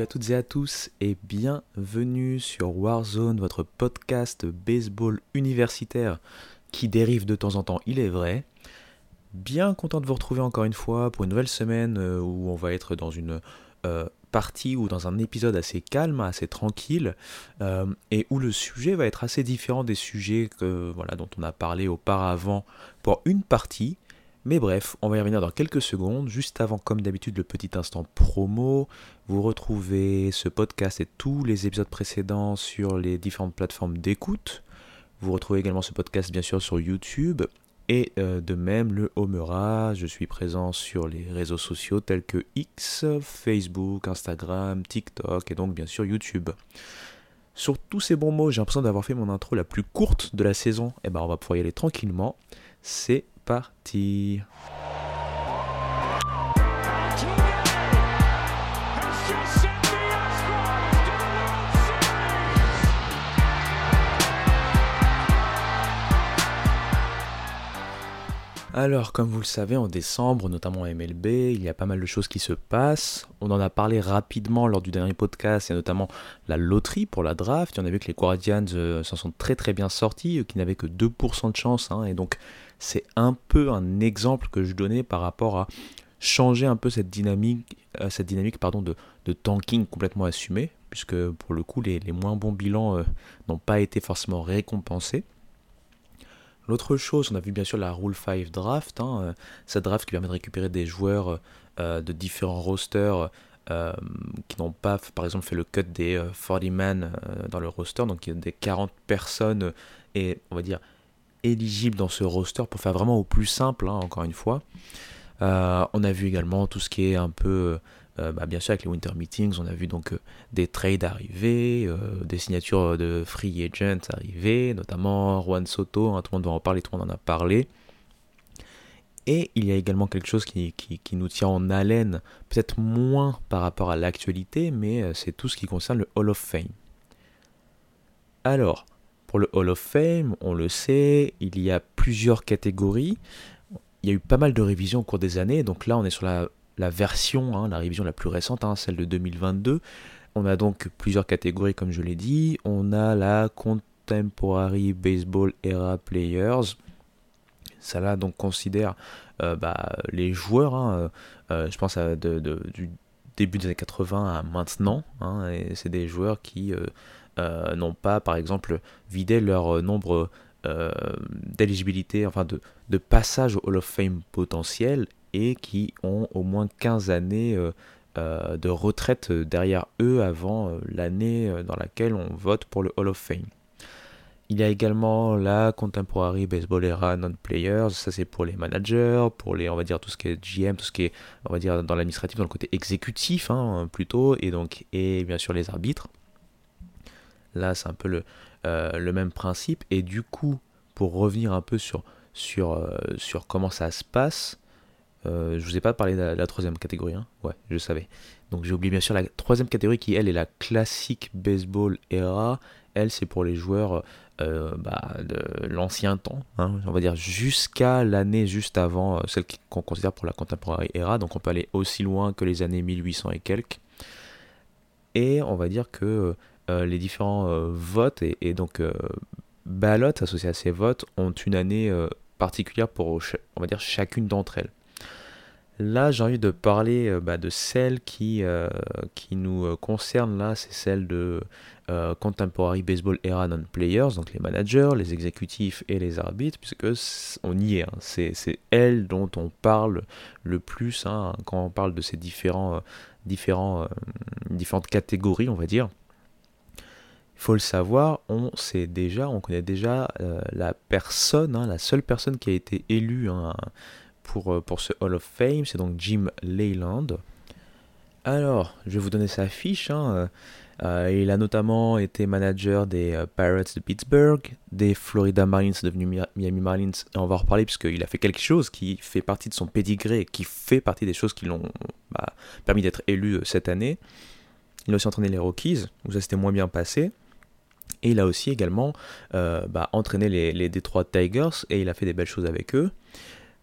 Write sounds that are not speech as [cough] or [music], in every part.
À toutes et à tous et bienvenue sur Warzone, votre podcast baseball universitaire qui dérive de temps en temps, il est vrai. Bien content de vous retrouver encore une fois pour une nouvelle semaine euh, où on va être dans une euh, partie ou dans un épisode assez calme, assez tranquille, euh, et où le sujet va être assez différent des sujets que, voilà, dont on a parlé auparavant pour une partie. Mais bref, on va y revenir dans quelques secondes. Juste avant, comme d'habitude, le petit instant promo. Vous retrouvez ce podcast et tous les épisodes précédents sur les différentes plateformes d'écoute. Vous retrouvez également ce podcast, bien sûr, sur YouTube. Et euh, de même, le Homera, je suis présent sur les réseaux sociaux tels que X, Facebook, Instagram, TikTok et donc bien sûr YouTube. Sur tous ces bons mots, j'ai l'impression d'avoir fait mon intro la plus courte de la saison. Et eh ben on va pouvoir y aller tranquillement. C'est Alors, comme vous le savez, en décembre, notamment à MLB, il y a pas mal de choses qui se passent. On en a parlé rapidement lors du dernier podcast, et notamment la loterie pour la draft. On a vu que les Guardians euh, s'en sont très très bien sortis, euh, qui n'avaient que 2% de chance, hein, et donc c'est un peu un exemple que je donnais par rapport à changer un peu cette dynamique, euh, cette dynamique pardon, de, tanking complètement assumée, puisque pour le coup, les, moins bons bilans n'ont pas été forcément récompensés. L'autre chose, on a vu bien sûr la Rule 5 Draft, hein, euh, cette draft qui permet de récupérer des joueurs euh, de différents rosters euh, qui n'ont pas, par exemple, fait le cut des 40 man dans le roster, donc des 40 personnes, et on va dire, éligibles dans ce roster pour faire vraiment au plus simple, hein, encore une fois. on a vu également tout ce qui est un peu euh, bah, bien sûr, avec les Winter Meetings, on a vu donc euh, des trades arriver, euh, des signatures de free agents arriver, notamment Juan Soto, hein, tout le monde va en parler, tout le monde en a parlé. Et il y a également quelque chose qui, qui nous tient en haleine, peut-être moins par rapport à l'actualité, mais c'est tout ce qui concerne le Hall of Fame. Alors, pour le Hall of Fame, on le sait, il y a plusieurs catégories. Il y a eu pas mal de révisions au cours des années, donc là on est sur la version, hein, la révision la plus récente, hein, celle de 2022. On a donc plusieurs catégories, comme je l'ai dit. On a la Contemporary Baseball Era Players. Ça là donc considère euh, bah, les joueurs, hein, euh, euh, je pense à du début des années 80 à maintenant. c'est des joueurs qui n'ont pas, par exemple, vidé leur nombre d'éligibilité, enfin de, passage au Hall of Fame potentiel et qui ont au moins 15 années euh, euh, de retraite derrière eux avant euh, l'année dans laquelle on vote pour le Hall of Fame. Il y a également la Contemporary Baseball Era Non-Players, ça c'est pour les managers, pour les, on va dire, tout ce qui est GM, tout ce qui est, on va dire, dans l'administratif, dans le côté exécutif, hein, plutôt, et donc, et bien sûr les arbitres. Là, c'est un peu le, le même principe, et du coup, pour revenir un peu sur, sur, sur comment ça se passe, euh, je vous ai pas parlé de la, troisième catégorie, hein ouais, je savais. Donc j'ai oublié bien sûr la troisième catégorie qui elle est la classique baseball era. Elle c'est pour les joueurs euh, bah, de l'ancien temps, hein, on va dire jusqu'à l'année juste avant euh, celle qu'on considère pour la contemporary era. Donc on peut aller aussi loin que les années 1800 et quelques. Et on va dire que les différents votes et, donc ballots associés à ces votes ont une année particulière pour chacune d'entre elles. Là, j'ai envie de parler euh, bah, de celle qui, euh, nous euh, concerne là, c'est celle de Contemporary Baseball Era Non-Players, donc les managers, les exécutifs et les arbitres, puisque on y est. Hein. c'est, elle dont on parle le plus hein, quand on parle de ces différentes catégories, on va dire. Il faut le savoir, on sait déjà, on connaît déjà la personne, hein, la seule personne qui a été élue pour, euh, pour ce Hall of Fame, c'est donc Jim Leyland. Alors, je vais vous donner sa fiche. Hein. Euh, il a notamment été manager des euh, Pirates de Pittsburgh, des Florida Marlins devenus Miami Marlins, on va en reparler puisqu'il a fait quelque chose qui fait partie de son pédigré, qui fait partie des choses qui l'ont bah, permis d'être élu cette année. Il a aussi entraîné les Rockies, où ça s'était moins bien passé. Et il a aussi également bah, entraîné les, Detroit Tigers, et il a fait des belles choses avec eux.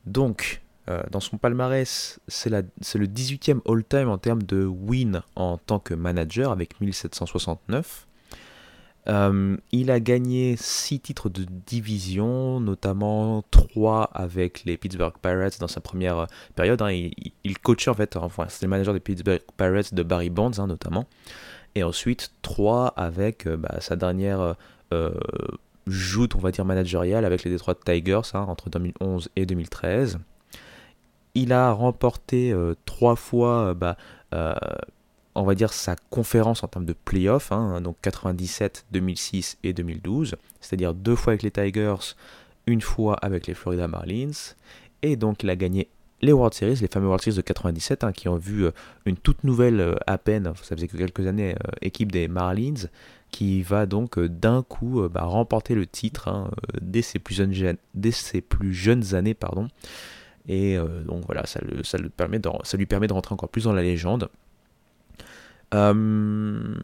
Donc, dans son palmarès, c'est le 18e all-time en termes de win en tant que manager avec 1769. Euh, il a gagné 6 titres de division, notamment 3 avec les Pittsburgh Pirates dans sa première période. Hein. Il, coachait en fait, enfin c'était le manager des Pittsburgh Pirates de Barry Bonds hein, notamment. Et ensuite 3 avec euh, bah, sa dernière euh, joute, on va dire, managériale avec les Detroit Tigers hein, entre 2011 et 2013. Il a remporté 3 fois bah, on va dire, sa conférence en termes de playoff, hein, donc 97, 2006 et 2012, c'est-à-dire deux fois avec les Tigers, une fois avec les Florida Marlins, et donc il a gagné les World Series, les fameux World Series de 97, hein, qui ont vu euh, une toute nouvelle, euh, à peine, ça faisait que quelques années, euh, équipe des Marlins, qui va donc d'un coup bah, remporter le titre hein, dès, ses plus jeunes, années. Pardon. Et donc voilà, ça, lui permet de rentrer encore plus dans la légende. Euh,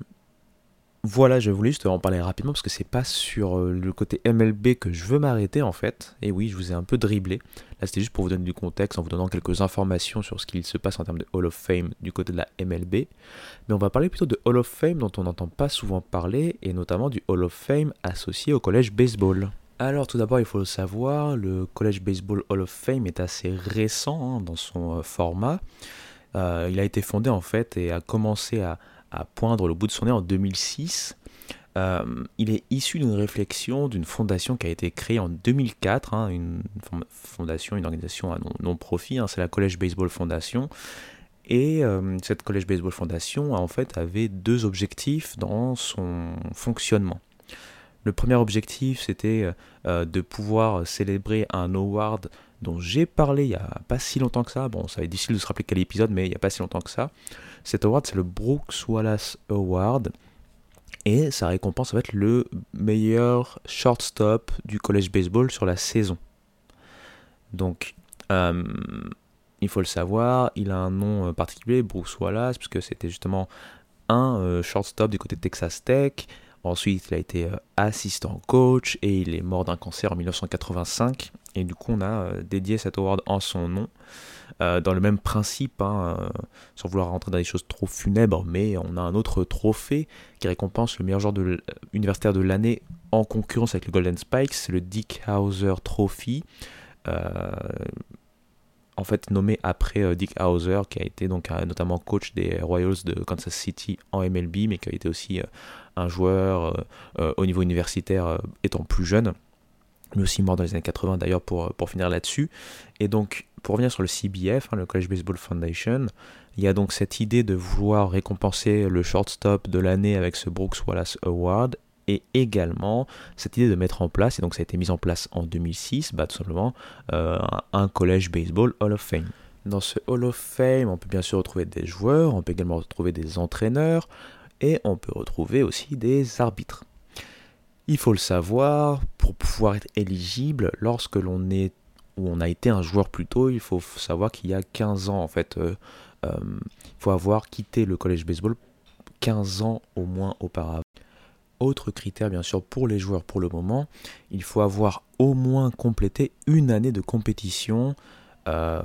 voilà, je voulais juste en parler rapidement parce que c'est pas sur euh, le côté MLB que je veux m'arrêter en fait. Et oui, je vous ai un peu dribblé. Là, c'était juste pour vous donner du contexte en vous donnant quelques informations sur ce qu'il se passe en termes de Hall of Fame du côté de la MLB. Mais on va parler plutôt de Hall of Fame dont on n'entend pas souvent parler et notamment du Hall of Fame associé au collège baseball. Alors tout d'abord, il faut le savoir, le collège baseball Hall of Fame est assez récent hein, dans son euh, format. Euh, il a été fondé en fait et a commencé à, poindre le bout de son nez en 2006. Euh, il est issu d'une réflexion d'une fondation qui a été créée en 2004, hein, une fondation, une organisation à non-profit, hein, c'est la College Baseball Foundation. Et euh, cette College Baseball Foundation en fait avait deux objectifs dans son fonctionnement. Le premier objectif, c'était de pouvoir célébrer un award dont j'ai parlé il n'y a pas si longtemps que ça. Bon, ça va être difficile de se rappeler quel épisode, mais il n'y a pas si longtemps que ça. Cet award, c'est le Brooks Wallace Award. Et ça récompense en fait le meilleur shortstop du college baseball sur la saison. Donc, euh, il faut le savoir, il a un nom euh, particulier, Brooks Wallace, puisque c'était justement un euh, shortstop du côté de Texas Tech. Ensuite, il a été assistant coach et il est mort d'un cancer en 1985. Et du coup, on a euh, dédié cet award en son nom, euh, dans le même principe, hein, euh, sans vouloir rentrer dans des choses trop funèbres, mais on a un autre trophée qui récompense le meilleur joueur universitaire de l'année en concurrence avec le Golden Spikes, c'est le Dick Hauser Trophy. en fait nommé après Dick Hauser, qui a été donc notamment coach des Royals de Kansas City en MLB, mais qui a été aussi un joueur au niveau universitaire étant plus jeune lui aussi mort dans les années 80 d'ailleurs pour, pour finir là-dessus. Et donc, pour revenir sur le CBF, hein, le College Baseball Foundation, il y a donc cette idée de vouloir récompenser le shortstop de l'année avec ce Brooks Wallace Award et également cette idée de mettre en place, et donc ça a été mis en place en 2006, bah, tout simplement euh, un College Baseball Hall of Fame. Dans ce Hall of Fame, on peut bien sûr retrouver des joueurs, on peut également retrouver des entraîneurs, et on peut retrouver aussi des arbitres. Il faut le savoir, pour pouvoir être éligible, lorsque l'on est ou on a été un joueur plus tôt, il faut savoir qu'il y a 15 ans en fait. Euh, euh, il faut avoir quitté le collège baseball 15 ans au moins auparavant. Autre critère bien sûr pour les joueurs pour le moment, il faut avoir au moins complété une année de compétition euh,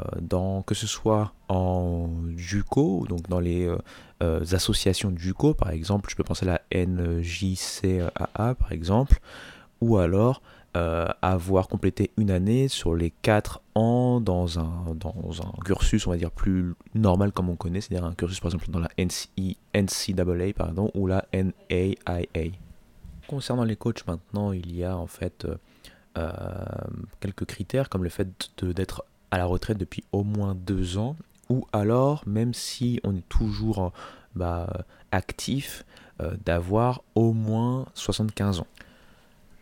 que ce soit en JUCO, donc dans les euh, euh, associations de JUCO, par exemple, je peux penser à la NJCAA, par exemple, ou alors avoir complété une année sur les 4 ans dans un, dans un cursus, on va dire, plus normal comme on connaît, c'est-à-dire un cursus, par exemple, dans la NCAA, pardon, ou la NAIA. Concernant les coachs maintenant, il y a en fait quelques critères comme le fait d'être à la retraite depuis au moins deux ans, ou alors, même si on est toujours bah, actif, euh, d'avoir au moins 75 ans.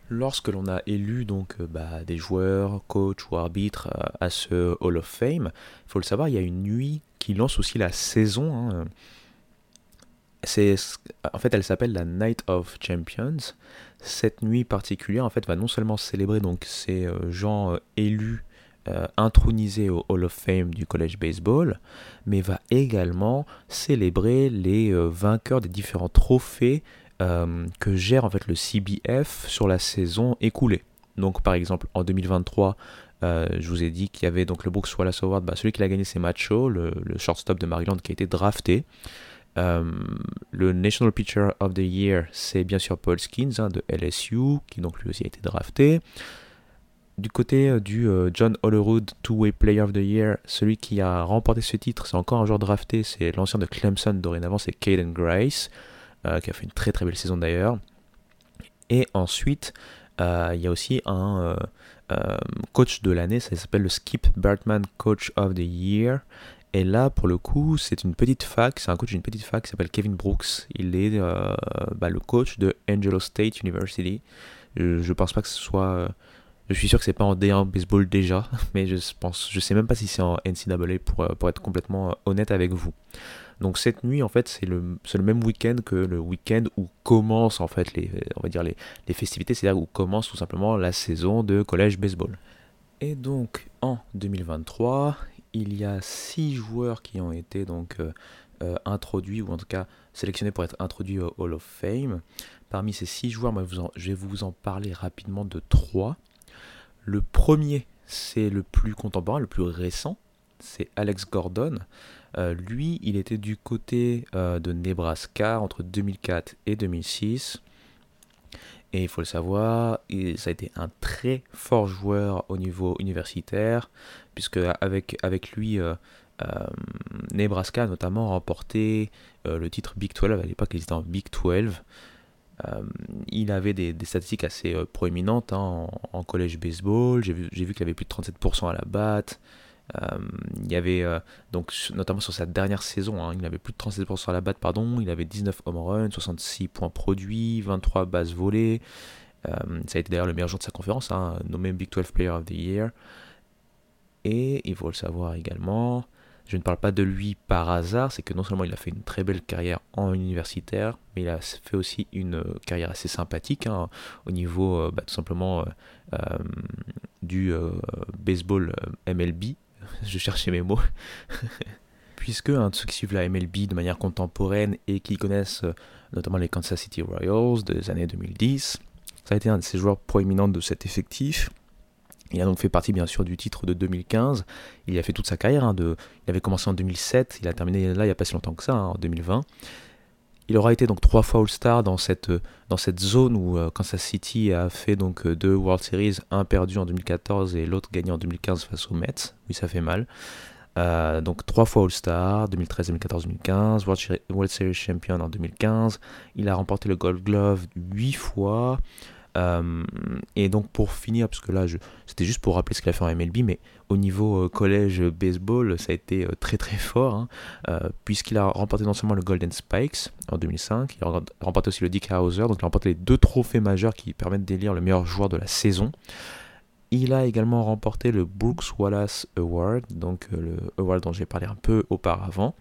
Lorsque l'on a élu donc euh, bah, des joueurs, coachs ou arbitres euh, à ce Hall of Fame, il faut le savoir, il y a une nuit qui lance aussi la saison. Hein. C'est, en fait, elle s'appelle la Night of Champions. Cette nuit particulière, en fait, va non seulement célébrer donc ces gens élus euh, intronisé au Hall of Fame du College Baseball, mais va également célébrer les euh, vainqueurs des différents trophées euh, que gère en le CBF sur la saison écoulée. Donc par exemple en 2023, je vous ai dit qu'il y avait donc le Brooks Wallace Award, bah, celui qui a gagné c'est Macho, le, le, shortstop de Maryland qui a été drafté. le National Pitcher of the Year, c'est bien sûr Paul Skins hein, de LSU, qui donc lui aussi a été drafté. Du côté du John Hollerwood Two-Way Player of the Year, celui qui a remporté ce titre, c'est encore un joueur drafté, c'est l'ancien de Clemson dorénavant, c'est Caden Grace, qui a fait une très très belle saison d'ailleurs. Et ensuite, euh, il y a aussi un euh, euh, coach de l'année, ça s'appelle le Skip Bartman Coach of the Year. Et là, pour le coup, c'est une petite fac, c'est un coach d'une petite fac qui s'appelle Kevin Brooks. Il est bah, le coach de Angelo State University. Je, je pense pas que ce soit. Je suis sûr que c'est pas en D1 baseball déjà, [laughs] mais je pense, je sais même pas si c'est en NCAA pour, pour être complètement honnête avec vous. Donc cette nuit, en fait, c'est le, le, même week-end que le week-end où commencent en fait les, on va dire les, les festivités, c'est-à-dire où commence tout simplement la saison de collège baseball. Et donc en 2023, il y a six joueurs qui ont été donc euh, euh, introduits ou en tout cas sélectionnés pour être introduits au Hall of Fame. Parmi ces six joueurs, je vais vous en parler rapidement de trois. Le premier, c'est le plus contemporain, le plus récent, c'est Alex Gordon. Euh, lui, il était du côté euh, de Nebraska entre 2004 et 2006. Et il faut le savoir, ça a été un très fort joueur au niveau universitaire, puisque avec, avec lui, euh, Nebraska a notamment remporté le titre Big 12. À l'époque, il était en Big 12. Il avait des, statistiques assez proéminentes hein, en, en, collège baseball. J'ai vu, qu'il avait plus de 37% à la batte. Euh, il y avait, euh, donc, notamment sur sa dernière saison, hein, il avait plus de 37% à la batte, pardon, il avait 19 home runs, 66 points produits, 23 bases volées. Euh, ça a été d'ailleurs le meilleur joueur de sa conférence, hein, nommé Big 12 Player of the Year. Et il faut le savoir également, je ne parle pas de lui par hasard, c'est que non seulement il a fait une très belle carrière en universitaire, mais il a fait aussi une carrière assez sympathique hein, au niveau bah, tout simplement du baseball MLB, [laughs] je cherchais mes mots. [laughs] Puisque de ceux qui suivent la MLB de manière contemporaine et qui connaissent euh, notamment les Kansas City Royals des années 2010, ça a été un de ces joueurs proéminents de cet effectif. Il a donc fait partie bien sûr du titre de 2015. Il a fait toute sa carrière. Hein, il avait commencé en 2007, il a terminé là il n'y a pas si longtemps que ça, hein, en 2020. Il aura été donc trois fois All-Star dans cette, dans cette zone où euh, Kansas City a fait donc euh, deux World Series, un perdu en 2014 et l'autre gagné en 2015 face aux Mets. Oui, ça fait mal. Euh, donc trois fois All-Star, 2013, 2014, 2015, World Series Champion en 2015. Il a remporté le Gold Glove huit fois. Euh, et donc pour finir, parce que là c'était juste pour rappeler ce qu'il a fait en MLB, mais au niveau euh, collège baseball, ça a été euh, très très fort, hein, puisqu'il a remporté non seulement le Golden Spikes en 2005, il a remporté aussi le Dick Hauser, donc il a remporté les deux trophées majeurs qui permettent d'élire le meilleur joueur de la saison. Il a également remporté le Brooks Wallace Award, donc le award dont j'ai parlé un peu auparavant,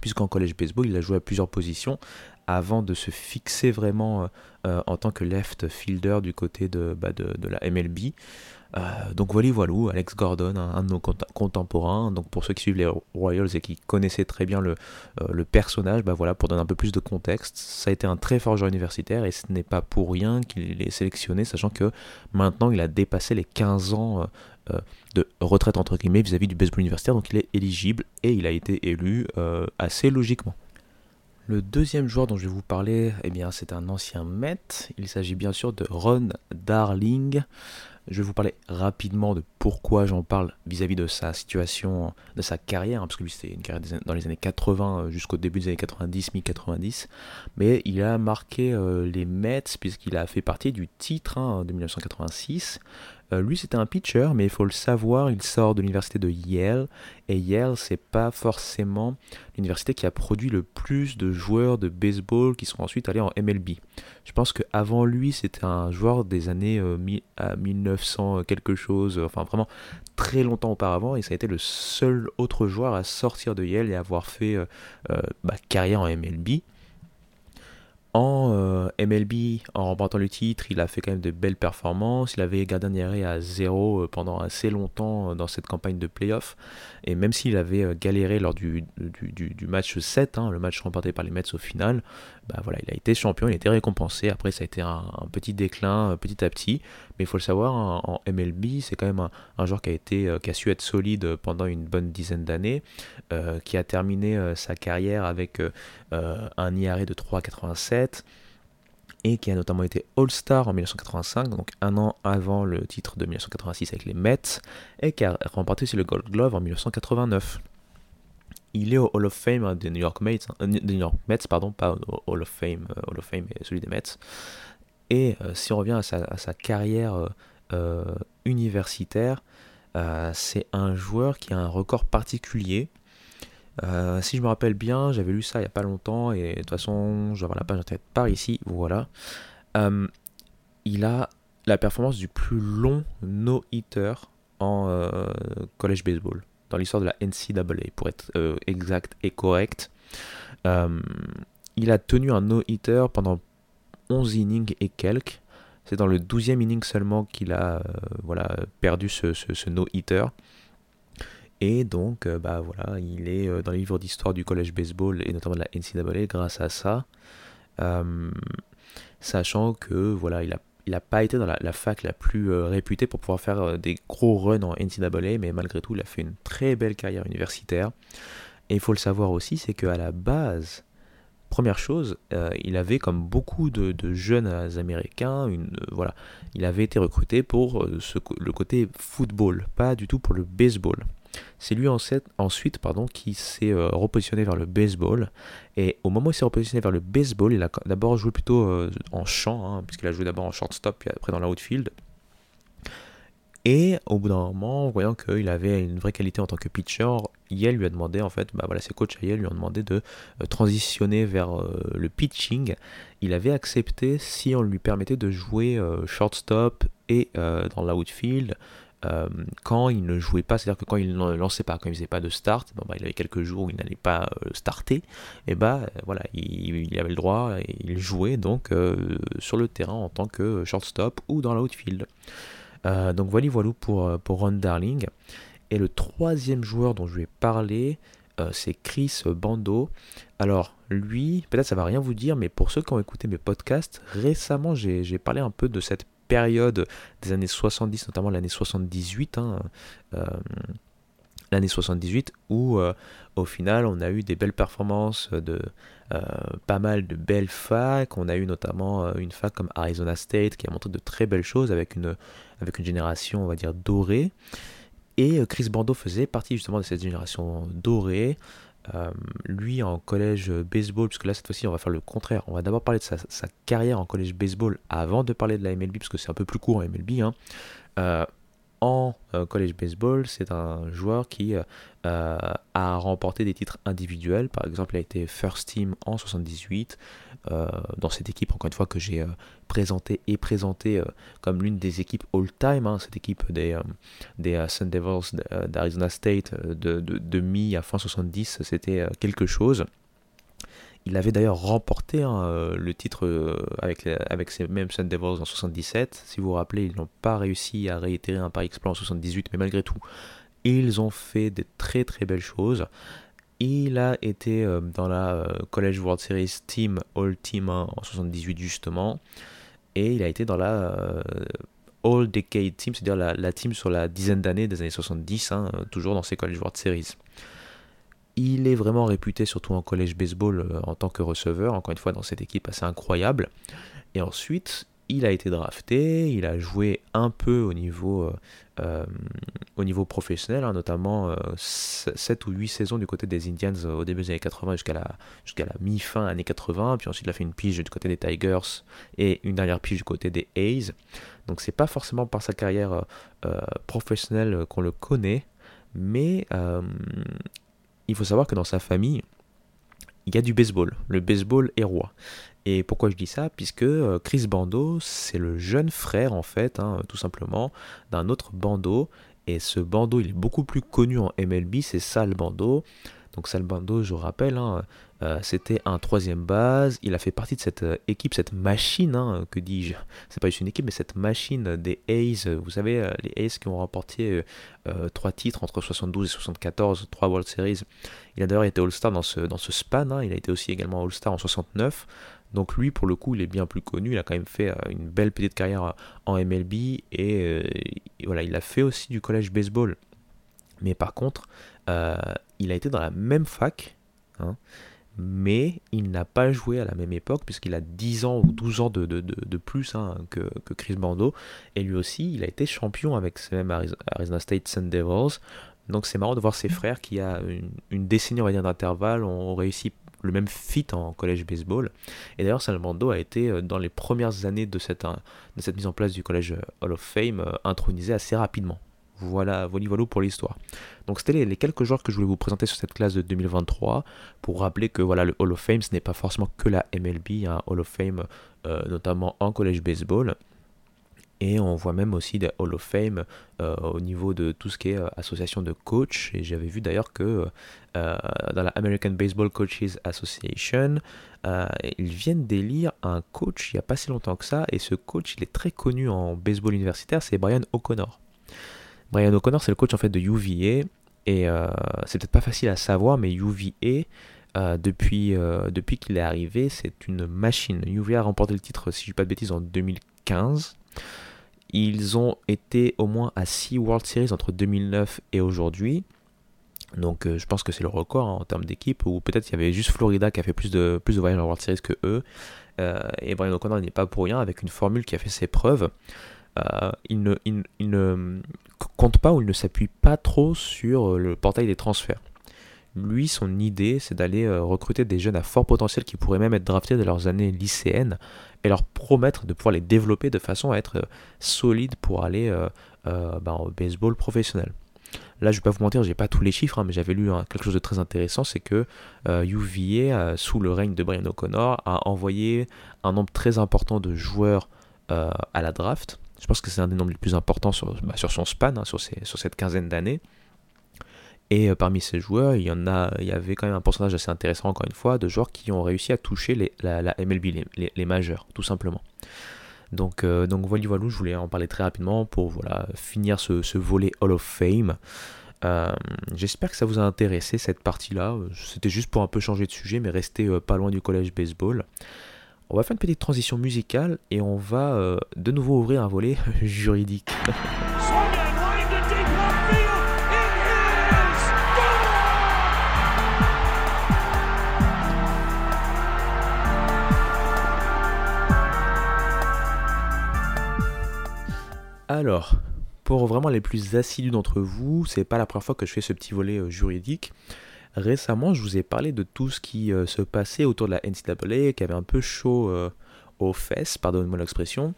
puisqu'en collège baseball, il a joué à plusieurs positions, avant de se fixer vraiment euh, euh, en tant que left fielder du côté de, bah, la MLB. Euh, donc voilà, voilà, Alex Gordon, un, de nos contemporains. Donc pour ceux qui suivent les Royals et qui connaissaient très bien le, le, personnage, bah voilà, pour donner un peu plus de contexte, ça a été un très fort joueur universitaire et ce n'est pas pour rien qu'il est sélectionné, sachant que maintenant il a dépassé les 15 ans de retraite entre guillemets vis-à-vis du baseball universitaire, donc il est éligible et il a été élu assez logiquement. Le deuxième joueur dont je vais vous parler, eh bien, c'est un ancien Met. Il s'agit bien sûr de Ron Darling. Je vais vous parler rapidement de pourquoi j'en parle vis-à-vis de sa situation, de sa carrière, hein, parce que lui c'était une carrière dans les années 80 euh, jusqu'au début des années 90, mi-90. Mais il a marqué euh, les Mets puisqu'il a fait partie du titre hein, de 1986. Euh, lui, c'était un pitcher, mais il faut le savoir, il sort de l'université de Yale. Et Yale, c'est pas forcément l'université qui a produit le plus de joueurs de baseball qui sont ensuite allés en MLB. Je pense qu'avant lui, c'était un joueur des années 1900 euh, quelque chose, enfin vraiment très longtemps auparavant. Et ça a été le seul autre joueur à sortir de Yale et avoir fait euh, bah, carrière en MLB. En euh, MLB, en remportant le titre, il a fait quand même de belles performances. Il avait gardé un ERA à zéro euh, pendant assez longtemps euh, dans cette campagne de playoff. Et même s'il avait galéré lors du, match 7, hein, le match remporté par les Mets au final, bah voilà, il a été champion, il a été récompensé. Après, ça a été un, petit déclin petit à petit. Mais il faut le savoir, en, MLB, c'est quand même un, joueur qui a, su être solide pendant une bonne dizaine d'années, qui a terminé sa carrière avec un IRA de 3,87 et qui a notamment été All-Star en 1985, donc un an avant le titre de 1986 avec les Mets, et qui a remporté aussi le Gold Glove en 1989. Il est au Hall of Fame des New York Mets, euh, Mets pardon, pas au Hall of Fame, euh, Hall of Fame et celui des Mets. Et euh, si on revient à sa, carrière universitaire, c'est un joueur qui a un record particulier euh, si je me rappelle bien, j'avais lu ça il n'y a pas longtemps, et de toute façon, je vais avoir la page internet par ici, voilà. Euh, il a la performance du plus long no-hitter en euh, college baseball, dans l'histoire de la NCAA, pour être exact et correct. il a tenu un no-hitter pendant 11 innings et quelques. C'est dans le 12e inning seulement qu'il a voilà, perdu ce, ce no-hitter. Et donc, euh, bah voilà, il est euh, dans les livres d'histoire du collège baseball et notamment de la NCAA grâce à ça. Euh, sachant que voilà, il n'a il pas été dans la, fac la plus réputée pour pouvoir faire des gros runs en NCAA, mais malgré tout, il a fait une très belle carrière universitaire. Et il faut le savoir aussi, c'est qu'à la base, première chose, il avait comme beaucoup de, jeunes américains, une, voilà, il avait été recruté pour le côté football, pas du tout pour le baseball. C'est lui ensuite pardon, qui s'est euh, repositionné vers le baseball. Et au moment où il s'est repositionné vers le baseball, il a d'abord joué plutôt euh, en champ, hein, puisqu'il a joué d'abord en shortstop, puis après dans l'outfield. Et au bout d'un moment, voyant qu'il avait une vraie qualité en tant que pitcher, Yale lui a demandé, en fait, bah voilà, ses coachs à Yale lui ont demandé de euh, transitionner vers le pitching. Il avait accepté si on lui permettait de jouer shortstop et dans l'outfield, euh, quand il ne jouait pas, c'est-à-dire que quand il ne lançait pas, quand il faisait pas de start, bon, bah, il avait quelques jours où il n'allait pas euh, starter, et bah euh, voilà, il, avait le droit, et il jouait donc sur le terrain en tant que shortstop ou dans l'outfield. donc voilà, voilà pour, pour Ron Darling. Et le troisième joueur dont je vais parler, c'est Chris Bando. Alors lui, peut-être ça va rien vous dire, mais pour ceux qui ont écouté mes podcasts, récemment j'ai parlé un peu de cette période des années 70, notamment l'année 78, hein, euh, l'année 78, où euh, au final on a eu des belles performances de euh, pas mal de belles facs. On a eu notamment une fac comme Arizona State qui a montré de très belles choses avec une, avec une génération, on va dire, dorée. Et Chris Bordeaux faisait partie justement de cette génération dorée. Euh, lui en collège baseball, puisque là cette fois-ci on va faire le contraire, on va d'abord parler de sa, carrière en collège baseball avant de parler de la MLB, parce que c'est un peu plus court en MLB. Hein. Euh, en euh, college baseball, c'est un joueur qui euh, a remporté des titres individuels. Par exemple, il a été first team en 78 euh, dans cette équipe, encore une fois, que j'ai présenté et présenté comme l'une des équipes all-time. Hein, cette équipe des, des Sun Devils d'Arizona State de, de mi à fin 70, c'était quelque chose. Il avait d'ailleurs remporté hein, euh, le titre euh, avec, avec ces mêmes Sun Devils en 77. Si vous vous rappelez, ils n'ont pas réussi à réitérer un Paris Exploit en 78, mais malgré tout, ils ont fait des très très belles choses. Il a été euh, dans la College World Series Team All Team en 78 justement, et il a été dans la All Decade Team, c'est-à-dire la, team sur la dizaine d'années des années 70, hein, toujours dans ces College World Series. Il est vraiment réputé, surtout en collège baseball, euh, en tant que receveur, encore une fois dans cette équipe assez incroyable. Et ensuite, il a été drafté, il a joué un peu au niveau, euh, euh, au niveau professionnel, hein, notamment 7 ou 8 saisons du côté des Indians au début des années 80 jusqu'à la, jusqu'à la mi-fin années 80, puis ensuite il a fait une pige du côté des Tigers et une dernière pige du côté des A's. Donc c'est pas forcément par sa carrière professionnelle qu'on le connaît, mais il faut savoir que dans sa famille, il y a du baseball. Le baseball est roi. Et pourquoi je dis ça? Puisque euh, Chris Bando, c'est le jeune frère, en fait, hein, tout simplement, d'un autre Bando. Et ce Bando, il est beaucoup plus connu en MLB, c'est Sal Bando. Donc Sal Bando, je rappelle, hein, Euh, c'était un troisième base. Il a fait partie de cette euh, équipe, cette machine, hein, que dis-je C'est pas juste une équipe, mais cette machine des A's. Vous savez, les A's qui ont remporté trois titres entre 72 et 74, trois World Series. Il a d'ailleurs été All-Star dans ce, dans ce span. Hein. Il a été aussi également All-Star en 69. Donc lui, pour le coup, il est bien plus connu. Il a quand même fait une belle petite carrière en MLB et voilà, il a fait aussi du collège baseball. Mais par contre, il a été dans la même fac. Hein, mais il n'a pas joué à la même époque puisqu'il a 10 ans ou 12 ans de, de, plus hein, que, que, Chris Bando et lui aussi il a été champion avec ces mêmes Arizona State Sun Devils. Donc c'est marrant de voir ses frères qui a une, décennie on va dire d'intervalle ont réussi le même fit en collège baseball. Et d'ailleurs Bando a été euh, dans les premières années de cette, euh, de cette mise en place du collège Hall of Fame euh, intronisé assez rapidement voilà, voilà pour l'histoire. Donc c'était les, quelques joueurs que je voulais vous présenter sur cette classe de 2023 pour rappeler que voilà le Hall of Fame ce n'est pas forcément que la MLB, un Hall of Fame euh, notamment en college baseball. Et on voit même aussi des Hall of Fame euh, au niveau de tout ce qui est euh, association de coach. Et j'avais vu d'ailleurs que dans la American Baseball Coaches Association, ils viennent d'élire un coach il n'y a pas si longtemps que ça. Et ce coach, il est très connu en baseball universitaire, c'est Brian O'Connor. Brian O'Connor, c'est le coach en fait de UVA. Et euh, c'est peut-être pas facile à savoir, mais UVA, euh, depuis, euh, depuis qu'il est arrivé, c'est une machine. UVA a remporté le titre, si je ne dis pas de bêtises, en 2015. Ils ont été au moins à 6 World Series entre 2009 et aujourd'hui. Donc je pense que c'est le record hein, en termes d'équipe, ou peut-être il y avait juste Florida qui a fait plus de, plus de voyages en World Series que eux. et Brian O'Connor n'est pas pour rien avec une formule qui a fait ses preuves. Il, ne, il, ne, compte pas ou il ne s'appuie pas trop sur euh, le portail des transferts. Lui, son idée, c'est d'aller euh, recruter des jeunes à fort potentiel qui pourraient même être draftés de leurs années lycéennes et leur promettre de pouvoir les développer de façon à être euh, solides pour aller ben, au baseball professionnel. Là, je vais pas vous mentir, j'ai pas tous les chiffres, hein, mais j'avais lu quelque chose de très intéressant, c'est que UVA, sous le règne de Brian O'Connor, a envoyé un nombre très important de joueurs à la draft, je pense que c'est un des nombres les plus importants sur, bah, sur son span, hein, sur, cette quinzaine d'années. Et euh, parmi ces joueurs, il y en a, il y avait quand même un pourcentage assez intéressant, encore une fois, de joueurs qui ont réussi à toucher la, MLB, les, majeurs, tout simplement. Donc, euh, donc voilà, voilà, je voulais en parler très rapidement pour voilà, finir ce, volet Hall of Fame. Euh, j'espère que ça vous a intéressé cette partie-là. C'était juste pour un peu changer de sujet, mais rester pas loin du collège baseball. On va faire une petite transition musicale et on va euh, de nouveau ouvrir un volet [laughs] juridique. Alors, pour vraiment les plus assidus d'entre vous, c'est pas la première fois que je fais ce petit volet euh, juridique. Récemment, je vous ai parlé de tout ce qui euh, se passait autour de la NCAA, qui avait un peu chaud euh, aux fesses, pardonnez-moi l'expression,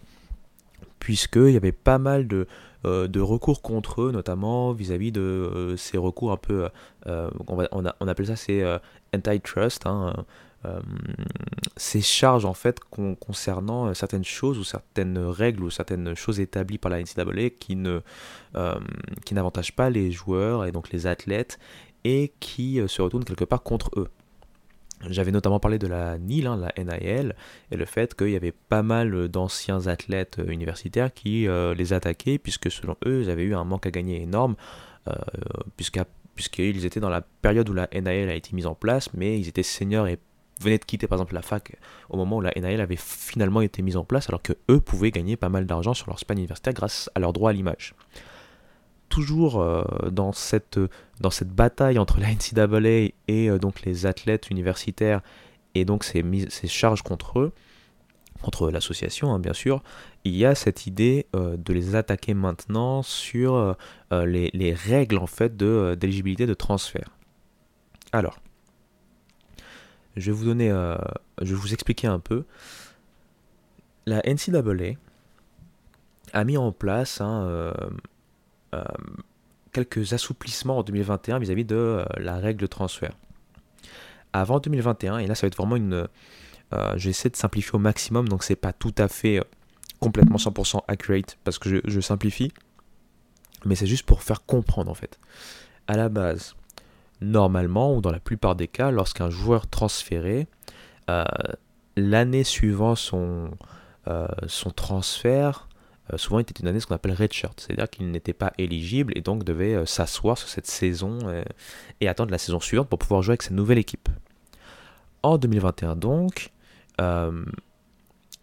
puisqu'il y avait pas mal de, euh, de, recours contre eux, notamment vis-à-vis de ces recours un peu, on, appelle ça c'est antitrust, hein, ces charges en fait concernant certaines choses ou certaines règles ou certaines choses établies par la NCAA qui ne qui n'avantagent pas les joueurs et donc les athlètes et qui euh, se retournent quelque part contre eux. J'avais notamment parlé de la NIL, hein, la NIL, et le fait qu'il y avait pas mal d'anciens athlètes euh, universitaires qui euh, les attaquaient, puisque selon eux, ils avaient eu un manque à gagner énorme, puisqu'ils étaient dans la période où la NIL a été mise en place, mais ils étaient seniors et venaient de quitter par exemple la fac au moment où la NIL avait finalement été mise en place, alors que eux pouvaient gagner pas mal d'argent sur leur span universitaire grâce à leur droit à l'image toujours euh, dans, cette, dans cette bataille entre la NCAA et euh, donc les athlètes universitaires et donc ces, ces charges contre eux, contre l'association hein, bien sûr, il y a cette idée euh, de les attaquer maintenant sur les, les, règles en fait d'éligibilité de, transfert. Alors, je vais vous donner, je vais vous expliquer un peu. La NCAA a mis en place hein, quelques assouplissements en 2021 vis-à-vis de euh, la règle transfert. Avant 2021, et là ça va être vraiment une... Euh, j'essaie de simplifier au maximum, donc c'est pas tout à fait complètement 100% accurate parce que je, simplifie, mais c'est juste pour faire comprendre en fait. À la base, normalement, ou dans la plupart des cas, lorsqu'un joueur transféré, euh, l'année suivant son, euh, son transfert, euh, souvent était une année ce qu'on appelle redshirt, c'est-à-dire qu'il n'était pas éligible et donc devait s'asseoir sur cette saison et attendre la saison suivante pour pouvoir jouer avec sa nouvelle équipe. En 2021 donc,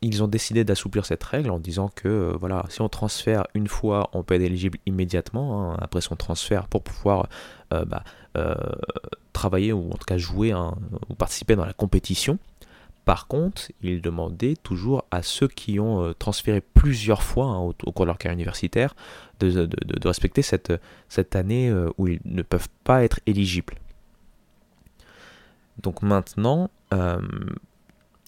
ils ont décidé d'assouplir cette règle en disant que voilà, si on transfère une fois, on peut être éligible immédiatement hein, après son transfert pour pouvoir bah, travailler ou en tout cas jouer ou participer dans la compétition. Par contre, il demandait toujours à ceux qui ont euh, transféré plusieurs fois hein, au, cours de leur carrière universitaire de, respecter cette, année euh, où ils ne peuvent pas être éligibles. Donc maintenant, euh,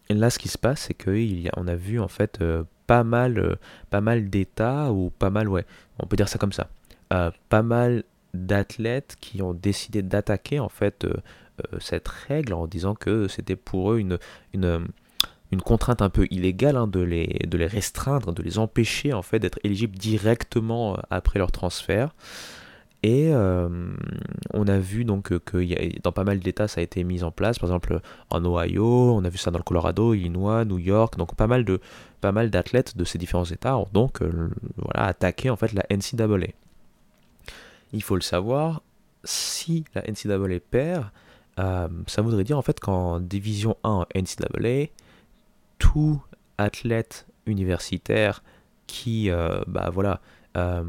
là ce qui se passe, c'est qu'on a, vu en fait pas mal, pas mal d'États, ou pas mal, ouais, on peut dire ça comme ça, pas mal d'athlètes qui ont décidé d'attaquer en fait cette règle en disant que c'était pour eux une, une, une, contrainte un peu illégale hein, de, les, de les restreindre, de les empêcher en fait d'être éligibles directement euh, après leur transfert. Et euh, on a vu donc que dans pas mal d'États ça a été mis en place, par exemple en Ohio, on a vu ça dans le Colorado, Illinois, New York, donc pas mal de pas mal d'athlètes de ces différents États ont donc voilà attaqué en fait la NCAA. Il faut le savoir, si la NCAA perd, euh, ça voudrait dire en fait qu'en division 1 NCAA, tout athlète universitaire qui euh, bah, voilà, euh,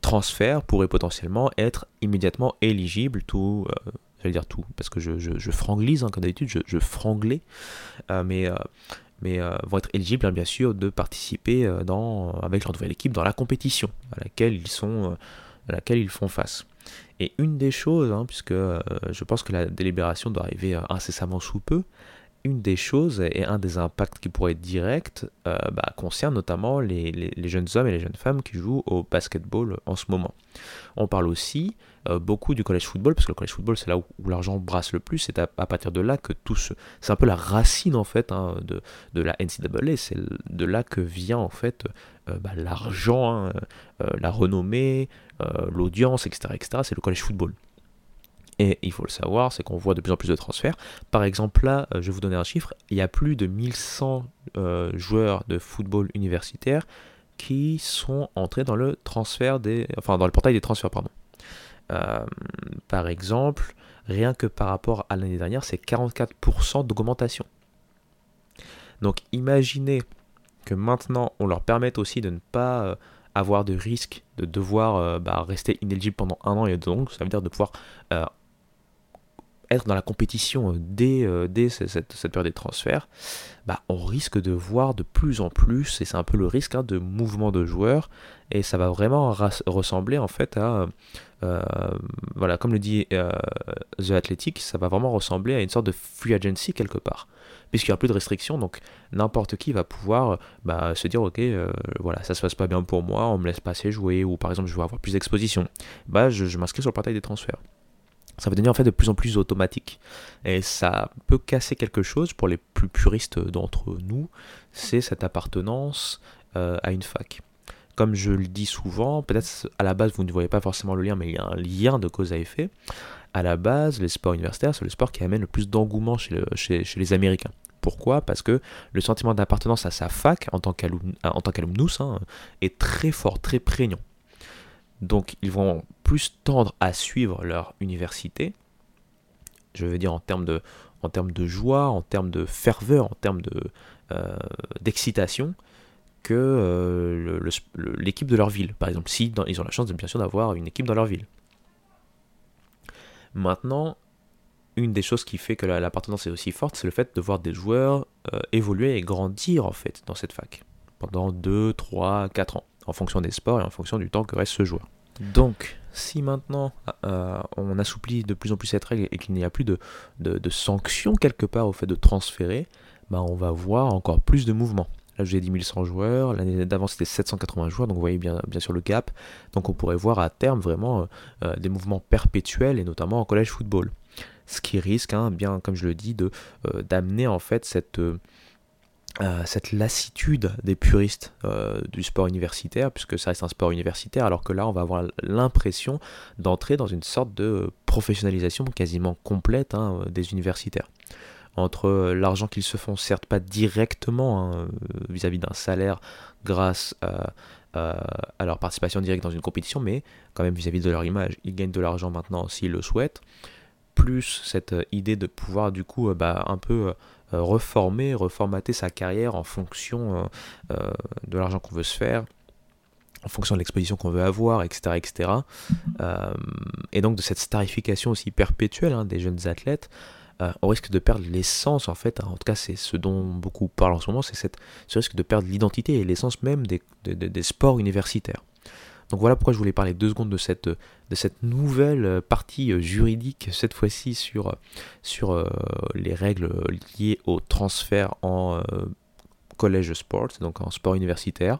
transfert pourrait potentiellement être immédiatement éligible, tout, j'allais dire tout, parce que je, je, franglise, hein, comme d'habitude, je, franglais, mais, mais vont être éligibles hein, bien sûr de participer dans, avec leur nouvelle équipe dans la compétition à laquelle ils, sont, à laquelle ils font face. Et une des choses, hein, puisque euh, je pense que la délibération doit arriver euh, incessamment sous peu, une des choses et un des impacts qui pourrait être direct euh, bah, concerne notamment les, jeunes hommes et les jeunes femmes qui jouent au basketball en ce moment. On parle aussi beaucoup du college football, parce que le college football c'est là où, l'argent brasse le plus, c'est à, partir de là que tout ce... C'est un peu la racine en fait hein, de, la NCAA, c'est de là que vient en fait bah, l'argent, hein, la renommée, l'audience, etc., etc., c'est le college football. Et il faut le savoir, c'est qu'on voit de plus en plus de transferts. Par exemple, là, euh, je vais vous donner un chiffre, il y a plus de 1100 euh, joueurs de football universitaire qui sont entrés dans le transfert des, enfin dans le portail des transferts, pardon. par exemple, rien que par rapport à l'année dernière, c'est 44% d'augmentation. Donc imaginez que maintenant on leur permette aussi de ne pas avoir de risque de devoir euh, bah, rester inéligible pendant un an et donc ça veut dire de pouvoir euh, être dans la compétition euh, dès, cette, période des transferts, bah, on risque de voir de plus en plus, et c'est un peu le risque hein, de mouvement de joueurs, et ça va vraiment ressembler en fait à, voilà, comme le dit The Athletic, ça va vraiment ressembler à une sorte de free agency quelque part puisqu'il n'y a plus de restrictions, donc n'importe qui va pouvoir bah, se dire ok, euh, voilà, ça se passe pas bien pour moi, on me laisse pas assez jouer, ou par exemple je veux avoir plus d'exposition, bah je, m'inscris sur le portail des transferts. Ça va devenir en fait de plus en plus automatique. Et ça peut casser quelque chose pour les plus puristes d'entre nous, c'est cette appartenance euh, à une fac comme je le dis souvent, peut-être à la base vous ne voyez pas forcément le lien, mais il y a un lien de cause à effet. À la base, les sports universitaires, c'est le sport qui amène le plus d'engouement chez, les Américains. Pourquoi? Parce que le sentiment d'appartenance à sa fac en tant qu'alumnus hein, est très fort, très prégnant. Donc ils vont plus tendre à suivre leur université, je veux dire en termes de, de joie, en termes de ferveur, en termes euh, d'excitation, que euh, l'équipe de leur ville, par exemple, si ils ont la chance bien sûr d'avoir une équipe dans leur ville. Maintenant, une des choses qui fait que l'appartenance est aussi forte, c'est le fait de voir des joueurs euh, évoluer et grandir en fait dans cette fac pendant 2, 3, 4 ans, en fonction des sports et en fonction du temps que reste ce joueur. Donc, si maintenant euh, on assouplit de plus en plus cette règle et qu'il n'y a plus de, sanctions quelque part au fait de transférer, bah on va voir encore plus de mouvements. Là, j'ai 10 100 joueurs. L'année d'avant, c'était 780 joueurs. Donc, vous voyez bien, bien sûr le gap. Donc, on pourrait voir à terme vraiment euh, des mouvements perpétuels et notamment en collège football. Ce qui risque, hein, bien comme je le dis, de euh, d'amener en fait cette cette lassitude des puristes du sport universitaire, puisque ça reste un sport universitaire, alors que là, on va avoir l'impression d'entrer dans une sorte de professionnalisation quasiment complète hein, des universitaires entre euh, l'argent qu'ils se font, certes pas directement hein, vis-à-vis d'un salaire grâce à, leur participation directe dans une compétition, mais quand même vis-à-vis de leur image. Ils gagnent de l'argent maintenant s'ils le souhaitent, plus cette euh, idée de pouvoir du coup euh, bah, un peu reformer, reformater sa carrière en fonction de l'argent qu'on veut se faire en fonction de l'exposition qu'on veut avoir, etc. etc. et donc de cette starification aussi perpétuelle hein, des jeunes athlètes, euh, on risque de perdre l'essence, en fait, en tout cas c'est ce dont beaucoup parlent en ce moment, c'est ce risque de perdre l'identité et l'essence même des, sports universitaires. Donc voilà pourquoi je voulais parler deux secondes de cette, de cette nouvelle partie juridique, cette fois-ci sur, sur euh, les règles liées au transfert en euh, collège sport, donc en sport universitaire.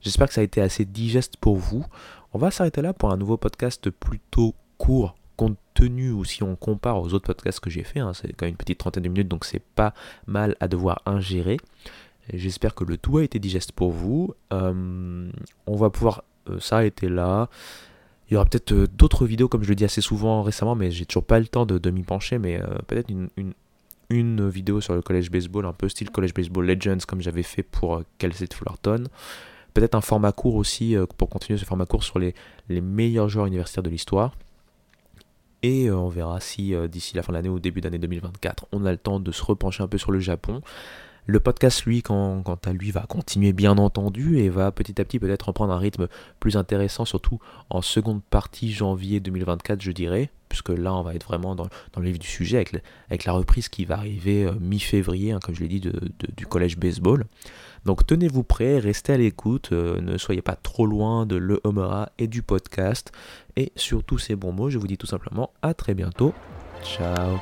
J'espère que ça a été assez digeste pour vous. On va s'arrêter là pour un nouveau podcast plutôt court compte tenu ou si on compare aux autres podcasts que j'ai fait, hein, c'est quand même une petite trentaine de minutes, donc c'est pas mal à devoir ingérer. J'espère que le tout a été digeste pour vous. Euh, on va pouvoir euh, s'arrêter là. Il y aura peut-être euh, d'autres vidéos, comme je le dis assez souvent récemment, mais j'ai toujours pas le temps de, m'y pencher. Mais peut-être une, vidéo sur le collège baseball, un peu style collège baseball Legends, comme j'avais fait pour Kelsey Fullerton. Peut-être un format court aussi, pour continuer ce format court sur les, meilleurs joueurs universitaires de l'histoire. Et euh, on verra si euh, d'ici la fin de l'année ou début d'année 2024, on a le temps de se repencher un peu sur le Japon. Le podcast, lui, quant, à lui, va continuer bien entendu et va petit à petit peut-être reprendre un rythme plus intéressant, surtout en seconde partie janvier 2024, je dirais, puisque là, on va être vraiment dans, le vif du sujet avec, avec, la reprise qui va arriver euh, mi-février, hein, comme je l'ai dit, du collège baseball. Donc tenez-vous prêts, restez à l'écoute, euh, ne soyez pas trop loin de Le Homera et du podcast. Et sur tous ces bons mots, je vous dis tout simplement à très bientôt. Ciao